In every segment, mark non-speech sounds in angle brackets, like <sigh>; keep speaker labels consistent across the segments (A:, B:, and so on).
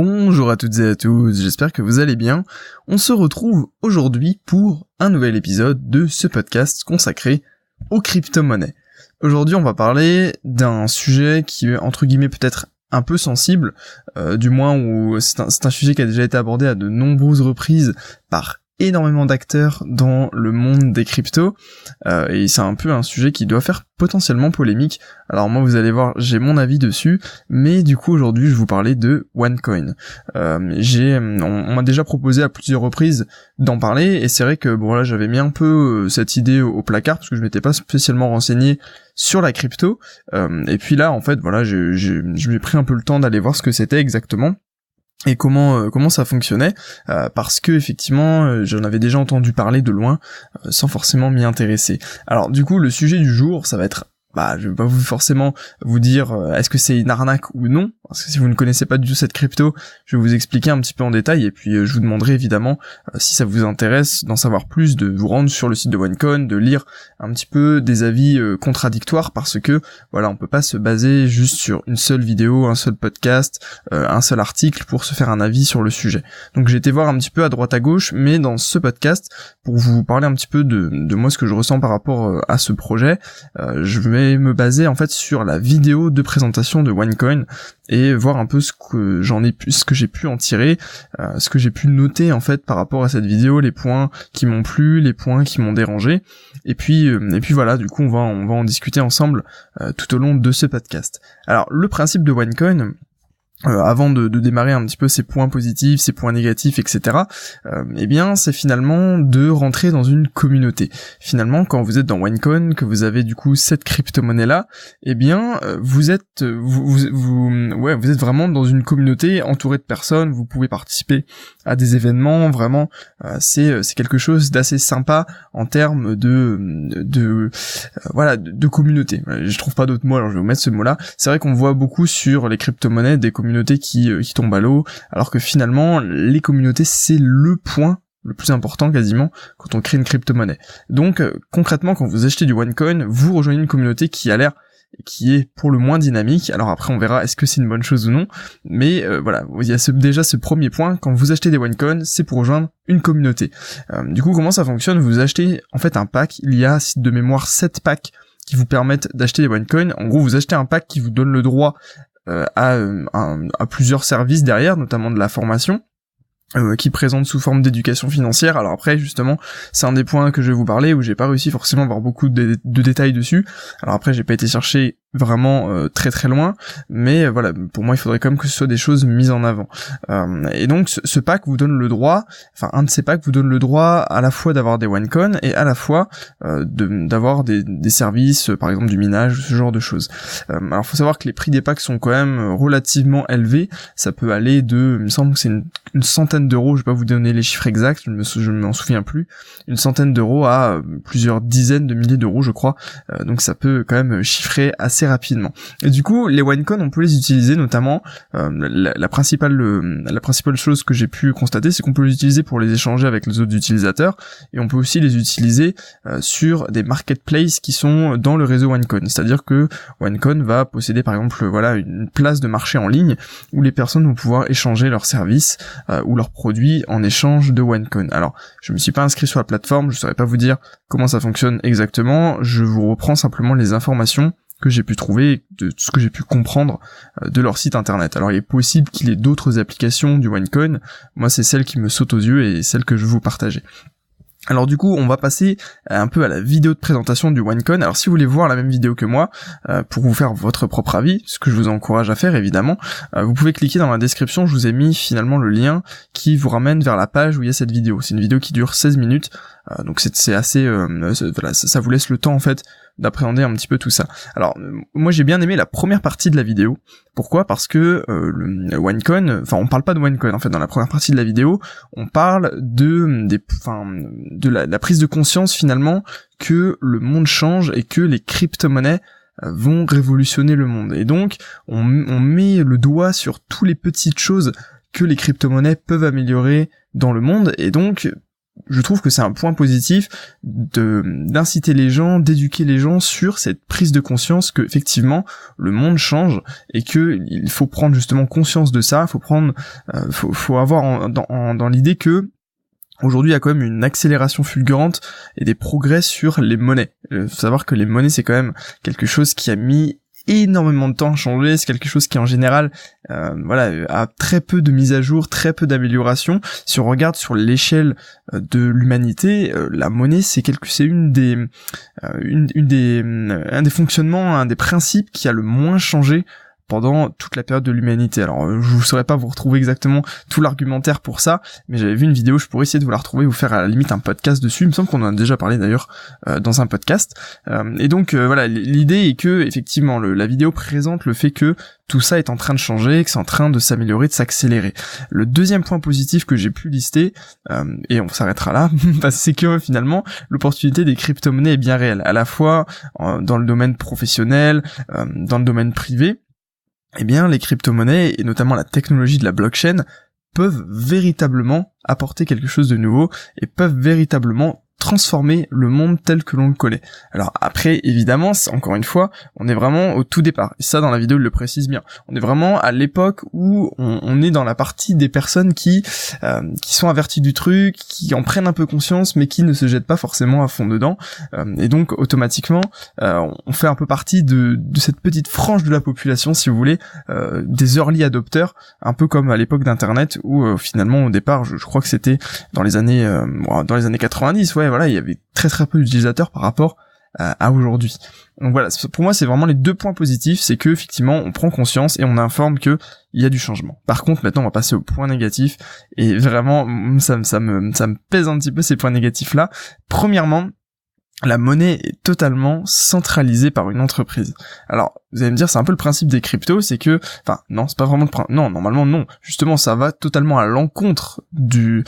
A: Bonjour à toutes et à tous, j'espère que vous allez bien. On se retrouve aujourd'hui pour un nouvel épisode de ce podcast consacré aux crypto-monnaies. Aujourd'hui on va parler d'un sujet qui est entre guillemets peut-être un peu sensible, euh, du moins où c'est un, un, sujet qui a déjà été abordé à de nombreuses reprises par énormément d'acteurs dans le monde des cryptos euh, et c'est un peu un sujet qui doit faire potentiellement polémique. Alors moi vous allez voir j'ai mon avis dessus mais du coup aujourd'hui je vous parler de OneCoin. Euh, j'ai on, m'a déjà proposé à plusieurs reprises d'en parler et c'est vrai que bon là j'avais mis un peu euh, cette idée au, placard parce que je m'étais pas spécialement renseigné sur la crypto euh, et puis là en fait voilà m'ai pris un peu le temps d'aller voir ce que c'était exactement et comment euh, comment ça fonctionnait euh, parce que effectivement euh, j'en avais déjà entendu parler de loin sans forcément m'y intéresser. Alors du coup le sujet du jour ça va être bah je vais pas vous forcément vous dire est-ce que c'est une arnaque ou non parce que si vous ne connaissez pas du tout cette crypto, je vais vous expliquer un petit peu en détail et puis euh, je vous demanderai évidemment euh, si ça vous intéresse d'en savoir plus, de vous rendre sur le site de OneCon, de lire un petit peu des avis euh, contradictoires parce que voilà, on peut pas se baser juste sur une seule vidéo, un seul podcast, un seul article pour se faire un avis sur le sujet. Donc j'ai été voir un petit peu à droite à gauche, mais dans ce podcast, pour vous parler un petit peu de, de moi ce que je ressens par rapport à ce projet, je vais me baser en fait sur la vidéo de présentation de OneCoin et voir un peu ce que j'en ai pu, ce que j'ai pu en tirer, euh, ce que j'ai pu noter en fait par rapport à cette vidéo, les points qui m'ont plu, les points qui m'ont dérangé, et puis euh, et puis voilà, du coup on va on va en discuter ensemble euh, tout au long de ce podcast. Alors le principe de OneCoin, euh, avant de, démarrer un petit peu ses points positifs, ses points négatifs, etc. Euh, eh bien, c'est finalement de rentrer dans une communauté. Finalement, quand vous êtes dans OneCoin, que vous avez du coup cette crypto-monnaie là, eh bien, euh, vous êtes, vous, vous, ouais, vous êtes vraiment dans une communauté entourée de personnes. Vous pouvez participer à des événements. Vraiment, c'est c'est quelque chose d'assez sympa en termes de de, voilà de, de, communauté. Je trouve pas d'autres mots, alors je vais vous mettre ce mot-là. C'est vrai qu'on voit beaucoup sur les crypto-monnaies des communautés qui, euh, qui tombent à l'eau, alors que finalement, les communautés, c'est le point le plus important quasiment quand on crée une crypto-monnaie. Donc euh, concrètement, quand vous achetez du OneCoin, vous rejoignez une communauté qui a l'air qui est pour le moins dynamique. Alors après on verra est-ce que c'est une bonne chose ou non, mais euh, voilà, il y a déjà ce premier point, quand vous achetez des OneCoin, c'est pour rejoindre une communauté. du coup comment ça fonctionne? Vous achetez en fait un pack, il y a de mémoire 7 packs qui vous permettent d'acheter des OneCoin. En gros, vous achetez un pack qui vous donne le droit euh, euh, à, plusieurs services derrière, notamment de la formation. Euh, qui présente sous forme d'éducation financière. Alors après, justement, c'est un des points que je vais vous parler où j'ai pas réussi forcément à avoir beaucoup de, de détails dessus. Alors après, j'ai pas été chercher vraiment euh, très très loin, mais euh, voilà, pour moi il faudrait quand même que ce soit des choses mises en avant. Euh, et donc ce, pack vous donne le droit, enfin un de ces packs vous donne le droit à la fois d'avoir des OneCoin et à la fois d'avoir des, des, services, par exemple du minage, ce genre de choses. alors faut savoir que les prix des packs sont quand même relativement élevés, ça peut aller de, il me semble que c'est une, centaine d'euros, je vais pas vous donner les chiffres exacts, je me m'en souviens plus, une centaine d'euros à plusieurs dizaines de milliers d'euros je crois, donc ça peut quand même chiffrer assez rapidement. Et du coup, les OneCoin, on peut les utiliser notamment, euh, la, principale la principale chose que j'ai pu constater, c'est qu'on peut les utiliser pour les échanger avec les autres utilisateurs, et on peut aussi les utiliser euh, sur des marketplaces qui sont dans le réseau OneCoin. C'est-à-dire que OneCoin va posséder par exemple voilà une place de marché en ligne où les personnes vont pouvoir échanger leurs services euh, ou leurs produits en échange de OneCoin. Alors, je me suis pas inscrit sur la plateforme, je saurais pas vous dire comment ça fonctionne exactement, je vous reprends simplement les informations que j'ai pu trouver, de ce que j'ai pu comprendre euh, de leur site internet. Alors il est possible qu'il y ait d'autres applications du OneCoin, moi c'est celle qui me saute aux yeux et celle que je veux vous partager. Alors du coup, on va passer un peu à la vidéo de présentation du OneCoin. Alors si vous voulez voir la même vidéo que moi, euh, pour vous faire votre propre avis, ce que je vous encourage à faire évidemment, euh, vous pouvez cliquer dans la description, je vous ai mis finalement le lien qui vous ramène vers la page où il y a cette vidéo. C'est une vidéo qui dure 16 minutes, donc c'est assez... voilà, ça vous laisse le temps en fait d'appréhender un petit peu tout ça. Alors moi j'ai bien aimé la première partie de la vidéo. Pourquoi? Parce que euh, le enfin on parle pas de OneCoin en fait dans la première partie de la vidéo, on parle de des, enfin de la, prise de conscience finalement que le monde change et que les crypto-monnaies euh, vont révolutionner le monde. Et donc on, on met le doigt sur toutes les petites choses que les crypto-monnaies peuvent améliorer dans le monde et donc je trouve que c'est un point positif de d'inciter les gens, d'éduquer les gens sur cette prise de conscience que effectivement le monde change et que il faut prendre justement conscience de ça. Faut prendre, euh, faut, avoir dans, dans l'idée que Aujourd'hui, il y a quand même une accélération fulgurante et des progrès sur les monnaies. Il euh, faut savoir que les monnaies, c'est quand même quelque chose qui a mis énormément de temps à changer, c'est quelque chose qui en général euh, voilà a très peu de mise à jour, très peu d'amélioration. Si on regarde sur l'échelle euh, de l'humanité, euh, la monnaie c'est quelque c'est une des une, des un des fonctionnements, un des principes qui a le moins changé pendant toute la période de l'humanité. Alors euh, je ne saurais pas vous retrouver exactement tout l'argumentaire pour ça, mais j'avais vu une vidéo, je pourrais essayer de vous la retrouver, vous faire à la limite un podcast dessus. Il me semble qu'on en a déjà parlé d'ailleurs euh, dans un podcast. Euh, et donc voilà, l'idée est que effectivement le, la vidéo présente le fait que tout ça est en train de changer, que c'est en train de s'améliorer, de s'accélérer. Le deuxième point positif que j'ai pu lister, et on s'arrêtera là, <laughs> c'est que finalement l'opportunité des crypto-monnaies est bien réelle, à la fois dans le domaine professionnel, dans le domaine privé, eh bien les crypto-monnaies et notamment la technologie de la blockchain peuvent véritablement apporter quelque chose de nouveau et peuvent véritablement transformer le monde tel que l'on le connaît. Alors après, évidemment, encore une fois, on est vraiment au tout départ. Et ça, dans la vidéo, il le précise bien. On est vraiment à l'époque où on, est dans la partie des personnes qui euh, qui sont averties du truc, qui en prennent un peu conscience, mais qui ne se jettent pas forcément à fond dedans. Euh, et donc, automatiquement, euh, on fait un peu partie de, cette petite frange de la population, si vous voulez, des early adopters, un peu comme à l'époque d'Internet, où finalement, au départ, je, je crois que c'était dans les années dans les années 90, ouais, voilà, il y avait très très peu d'utilisateurs par rapport à, aujourd'hui. Donc voilà, pour moi c'est vraiment les deux points positifs, c'est que effectivement on prend conscience et on informe que il y a du changement. Par contre maintenant on va passer au point négatif et vraiment ça, ça me ça me pèse un petit peu ces points négatifs là. Premièrement, la monnaie est totalement centralisée par une entreprise. Alors, vous allez me dire, c'est un peu le principe des cryptos, c'est que, enfin, non, c'est pas vraiment le principe, non, normalement non. Justement, ça va totalement à l'encontre du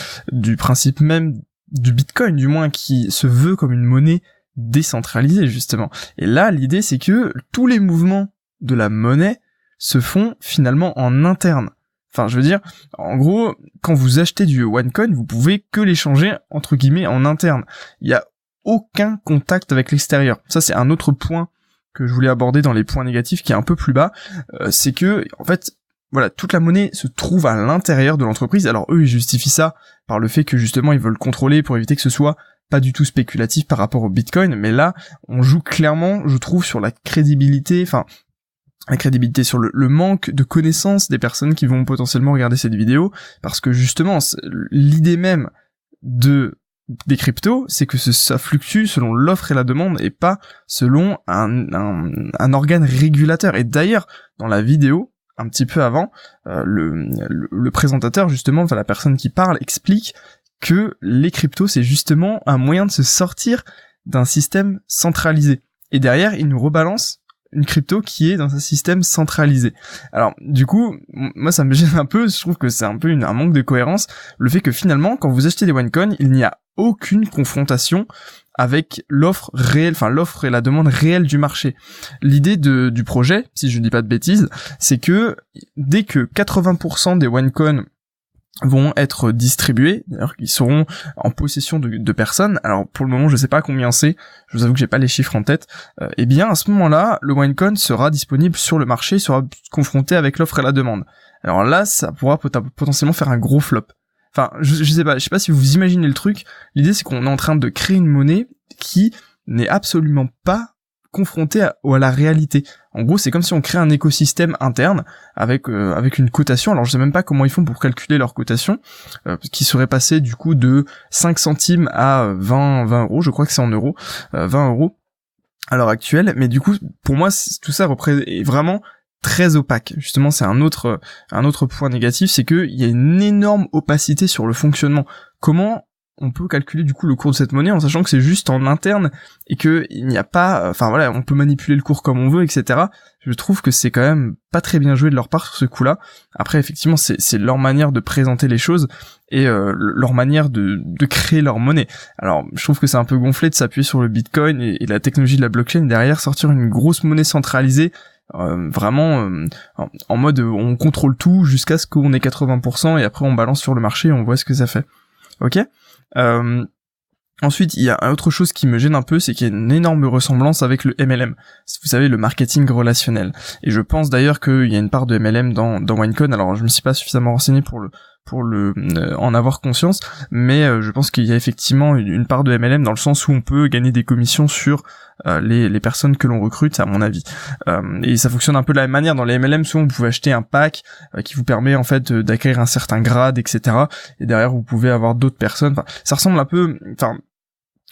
A: principe même du Bitcoin du moins qui se veut comme une monnaie décentralisée justement. Et là l'idée c'est que tous les mouvements de la monnaie se font finalement en interne. Enfin, je veux dire, en gros, quand vous achetez du OneCoin, vous pouvez que l'échanger entre guillemets en interne. Il n'y a aucun contact avec l'extérieur. Ça, c'est un autre point que je voulais aborder dans les points négatifs qui est un peu plus bas. Euh, c'est que, en fait, voilà, toute la monnaie se trouve à l'intérieur de l'entreprise. Alors eux, ils justifient ça par le fait que justement ils veulent contrôler pour éviter que ce soit pas du tout spéculatif par rapport au Bitcoin, mais là, on joue clairement, je trouve, sur la crédibilité, enfin, la crédibilité sur le, manque de connaissances des personnes qui vont potentiellement regarder cette vidéo, parce que justement, l'idée même de des cryptos, c'est que ça fluctue selon l'offre et la demande et pas selon un organe régulateur. Et d'ailleurs, dans la vidéo, un petit peu avant, euh, le, présentateur justement, enfin la personne qui parle explique que les cryptos c'est justement un moyen de se sortir d'un système centralisé. Et derrière, il nous rebalance une crypto qui est dans un système centralisé. Alors, du coup, moi ça me gêne un peu, je trouve que c'est un peu un manque de cohérence, le fait que finalement, quand vous achetez des OneCoin, il n'y a aucune confrontation avec l'offre réelle, enfin l'offre et la demande réelle du marché. L'idée du projet, si je ne dis pas de bêtises, c'est que dès que 80% des OneCoin vont être distribués, d'ailleurs ils seront en possession de, personnes. Alors pour le moment je sais pas combien c'est, je vous avoue que j'ai pas les chiffres en tête. euh, eh bien à ce moment-là, le OneCoin sera disponible sur le marché, sera confronté avec l'offre et la demande. Alors là, ça pourra potentiellement faire un gros flop. Enfin, je, je sais pas, je sais pas si vous imaginez le truc. L'idée c'est qu'on est en train de créer une monnaie qui n'est absolument pas confrontée à, à, la réalité. En gros, c'est comme si on crée un écosystème interne avec euh, avec une cotation. Alors je sais même pas comment ils font pour calculer leur cotation, euh, qui serait passé du coup de 5 centimes à 20 20 euros. Je crois que c'est en euros, 20 euh, euros à l'heure actuelle. Mais du coup, pour moi, tout ça représente vraiment très opaque. Justement, c'est un autre un autre point négatif, c'est qu'il y a une énorme opacité sur le fonctionnement. Comment on peut calculer du coup le cours de cette monnaie en sachant que c'est juste en interne et que il n'y a pas, enfin voilà, on peut manipuler le cours comme on veut, etc. Je trouve que c'est quand même pas très bien joué de leur part sur ce coup-là. Après, effectivement, c'est leur manière de présenter les choses et euh, leur manière de, créer leur monnaie. Alors, je trouve que c'est un peu gonflé de s'appuyer sur le Bitcoin et, la technologie de la blockchain derrière sortir une grosse monnaie centralisée euh, vraiment euh, en, mode on contrôle tout jusqu'à ce qu'on ait 80% et après on balance sur le marché et on voit ce que ça fait. Ok? Euh, Ensuite, il y a autre chose qui me gêne un peu, c'est qu'il y a une énorme ressemblance avec le MLM. Vous savez, le marketing relationnel. Et je pense d'ailleurs qu'il y a une part de MLM dans, dans WineCon. Alors, je me suis pas suffisamment renseigné pour le, pour euh, en avoir conscience, mais euh, je pense qu'il y a effectivement une, part de MLM dans le sens où on peut gagner des commissions sur euh, les, les personnes que l'on recrute, à mon avis. et ça fonctionne un peu de la même manière. Dans les MLM, souvent vous pouvez acheter un pack qui vous permet en fait d'acquérir un certain grade, etc. Et derrière vous pouvez avoir d'autres personnes. Enfin, ça ressemble un peu. Enfin,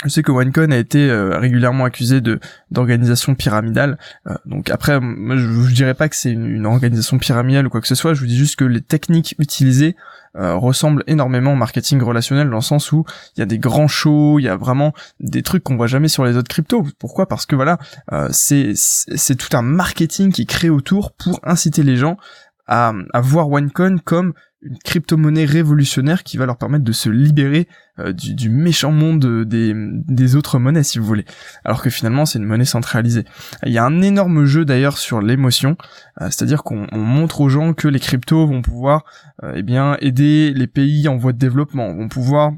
A: je sais que OneCon a été euh, régulièrement accusé de d'organisation pyramidale. Euh, donc après, moi, je, je, dirais pas que c'est une, organisation pyramidale ou quoi que ce soit. Je vous dis juste que les techniques utilisées euh, ressemblent énormément au marketing relationnel dans le sens où il y a des grands shows, il y a vraiment des trucs qu'on voit jamais sur les autres cryptos. Pourquoi? Parce que voilà, c'est c'est tout un marketing qui crée autour pour inciter les gens à, à voir OneCon comme une crypto-monnaie révolutionnaire qui va leur permettre de se libérer euh, du, méchant monde des, autres monnaies, si vous voulez. Alors que finalement, c'est une monnaie centralisée. Il y a un énorme jeu d'ailleurs sur l'émotion, euh, c'est-à-dire qu'on montre aux gens que les cryptos vont pouvoir euh, eh bien aider les pays en voie de développement, vont pouvoir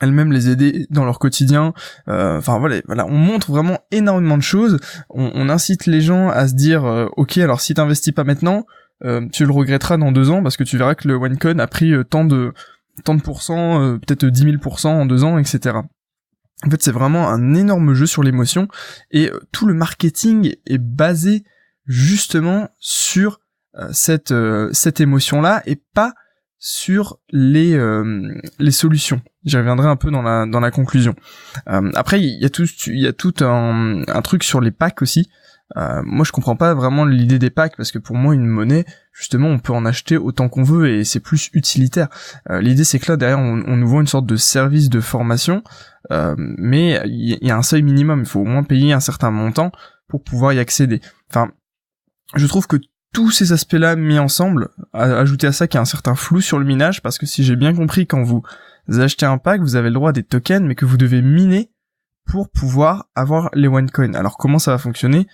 A: elles-mêmes les aider dans leur quotidien. Enfin voilà, on montre vraiment énormément de choses. On, on incite les gens à se dire, ok, alors si t'investis pas maintenant, euh, tu le regretteras dans deux ans parce que tu verras que le OneCon a pris euh, tant de tant de pourcents, euh, peut-être 10 000 en deux ans, etc. En fait, c'est vraiment un énorme jeu sur l'émotion et tout le marketing est basé justement sur cette cette émotion-là et pas sur les les solutions. J'y reviendrai un peu dans la dans la conclusion. après, il y a tout il y a tout un, un truc sur les packs aussi. Euh, moi, je comprends pas vraiment l'idée des packs parce que pour moi, une monnaie, justement, on peut en acheter autant qu'on veut et c'est plus utilitaire. Euh, l'idée, c'est que là, derrière, on, nous vend une sorte de service de formation, euh, mais il y, a un seuil minimum. Il faut au moins payer un certain montant pour pouvoir y accéder. Enfin, je trouve que tous ces aspects-là mis ensemble, ajouter à ça qu'il y a un certain flou sur le minage, parce que si j'ai bien compris, quand vous achetez un pack, vous avez le droit à des tokens, mais que vous devez miner pour pouvoir avoir les OneCoin. Alors comment ça va fonctionner?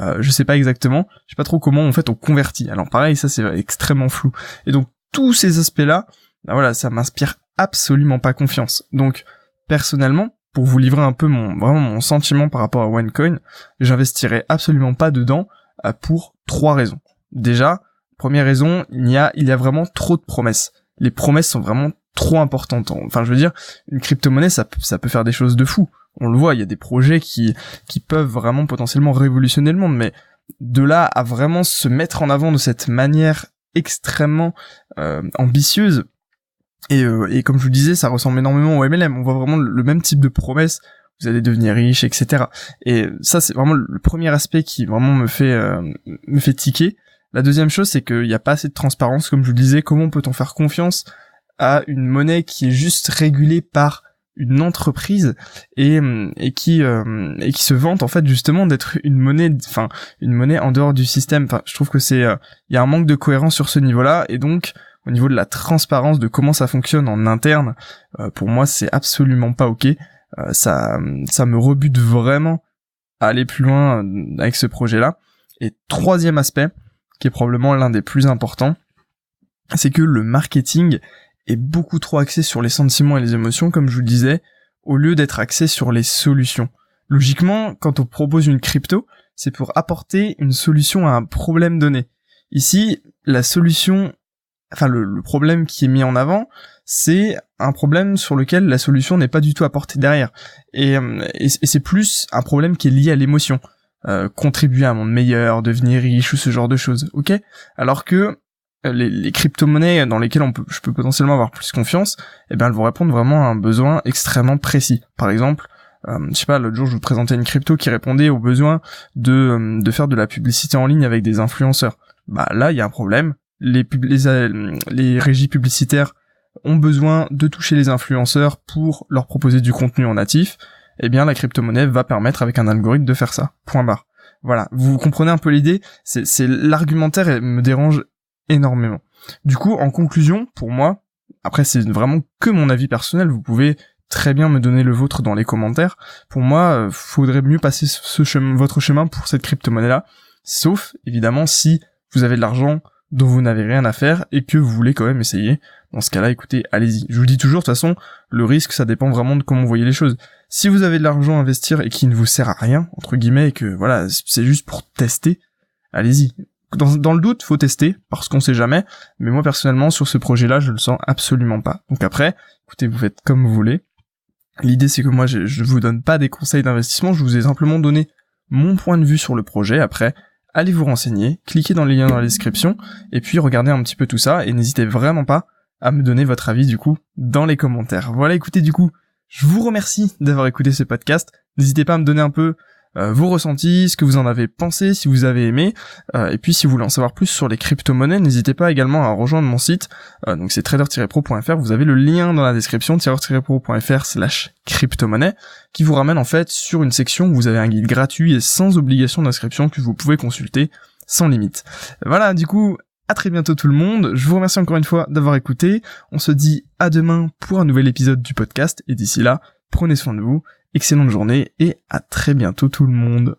A: Euh, je sais pas exactement, je sais pas trop comment en fait on convertit. Alors pareil, ça c'est extrêmement flou. Et donc tous ces aspects-là, bah voilà, ça m'inspire absolument pas confiance. Donc personnellement, pour vous livrer un peu mon vraiment mon sentiment par rapport à OneCoin, j'investirai absolument pas dedans euh, pour trois raisons. Déjà, première raison, il y a il y a vraiment trop de promesses. Les promesses sont vraiment trop importantes. Enfin, je veux dire, une crypto-monnaie, ça, ça peut faire des choses de fou on le voit, il y a des projets qui, qui peuvent vraiment potentiellement révolutionner le monde, mais de là à vraiment se mettre en avant de cette manière extrêmement euh, ambitieuse, et, euh, et comme je vous disais, ça ressemble énormément au MLM, on voit vraiment le même type de promesses, vous allez devenir riche, etc. Et ça, c'est vraiment le premier aspect qui vraiment me fait, euh, me fait tiquer. La deuxième chose, c'est qu'il n'y a pas assez de transparence, comme je vous disais, comment peut-on faire confiance à une monnaie qui est juste régulée par une entreprise et, et qui euh, et qui se vante en fait justement d'être une monnaie enfin une monnaie en dehors du système. Enfin je trouve que c'est euh, il y a un manque de cohérence sur ce niveau-là. Et donc au niveau de la transparence de comment ça fonctionne en interne euh, pour moi c'est absolument pas OK. Ça ça me rebute vraiment à aller plus loin avec ce projet-là. Et troisième aspect qui est probablement l'un des plus importants c'est que le marketing est beaucoup trop axé sur les sentiments et les émotions, comme je vous le disais, au lieu d'être axé sur les solutions. Logiquement, quand on propose une crypto, c'est pour apporter une solution à un problème donné. Ici, la solution, enfin le, problème qui est mis en avant, c'est un problème sur lequel la solution n'est pas du tout apportée derrière. Et, euh, c'est plus un problème qui est lié à l'émotion. Euh, contribuer à un monde meilleur, devenir riche ou ce genre de choses, ok? Alors que les, les crypto-monnaies dans lesquelles on peut, je peux potentiellement avoir plus confiance, eh bien elles vont répondre vraiment à un besoin extrêmement précis. Par exemple, euh, je sais pas, l'autre jour je vous présentais une crypto qui répondait au besoin de, euh, de faire de la publicité en ligne avec des influenceurs. Bah là, il y a un problème. Les, les, euh, les régies publicitaires ont besoin de toucher les influenceurs pour leur proposer du contenu en natif. Eh bien, la crypto-monnaie va permettre avec un algorithme de faire ça. Point barre. Voilà, vous comprenez un peu l'idée? C'est l'argumentaire me dérange énormément. Du coup, en conclusion, pour moi, après c'est vraiment que mon avis personnel, vous pouvez très bien me donner le vôtre dans les commentaires. Pour moi, euh, faudrait mieux passer votre chemin pour cette crypto-monnaie-là, sauf évidemment si vous avez de l'argent dont vous n'avez rien à faire et que vous voulez quand même essayer, dans ce cas-là, écoutez, allez-y. Je vous dis toujours, de toute façon, le risque, ça dépend vraiment de comment vous voyez les choses. Si vous avez de l'argent à investir et qui ne vous sert à rien, entre guillemets, et que voilà, c'est juste pour tester, allez-y. Dans, le doute, faut tester, parce qu'on sait jamais, mais moi personnellement, sur ce projet-là, je le sens absolument pas. Donc après, écoutez, vous faites comme vous voulez. L'idée, c'est que moi, je, je vous donne pas des conseils d'investissement, je vous ai simplement donné mon point de vue sur le projet. Après, allez vous renseigner, cliquez dans les liens dans la description, et puis regardez un petit peu tout ça, et n'hésitez vraiment pas à me donner votre avis du coup dans les commentaires. Voilà, écoutez du coup, je vous remercie d'avoir écouté ce podcast. N'hésitez pas à me donner un peu vos ressentis, ce que vous en avez pensé, si vous avez aimé. Euh, et puis si vous voulez en savoir plus sur les crypto-monnaies, n'hésitez pas également à rejoindre mon site. Euh, donc c'est trader-pro.fr. Vous avez le lien dans la description, trader-pro.fr slash crypto-monnaie, qui vous ramène en fait sur une section où vous avez un guide gratuit et sans obligation d'inscription que vous pouvez consulter sans limite. Voilà, du coup, à très bientôt tout le monde. Je vous remercie encore une fois d'avoir écouté. On se dit à demain pour un nouvel épisode du podcast. Et d'ici là, prenez soin de vous. Excellente journée et à très bientôt tout le monde.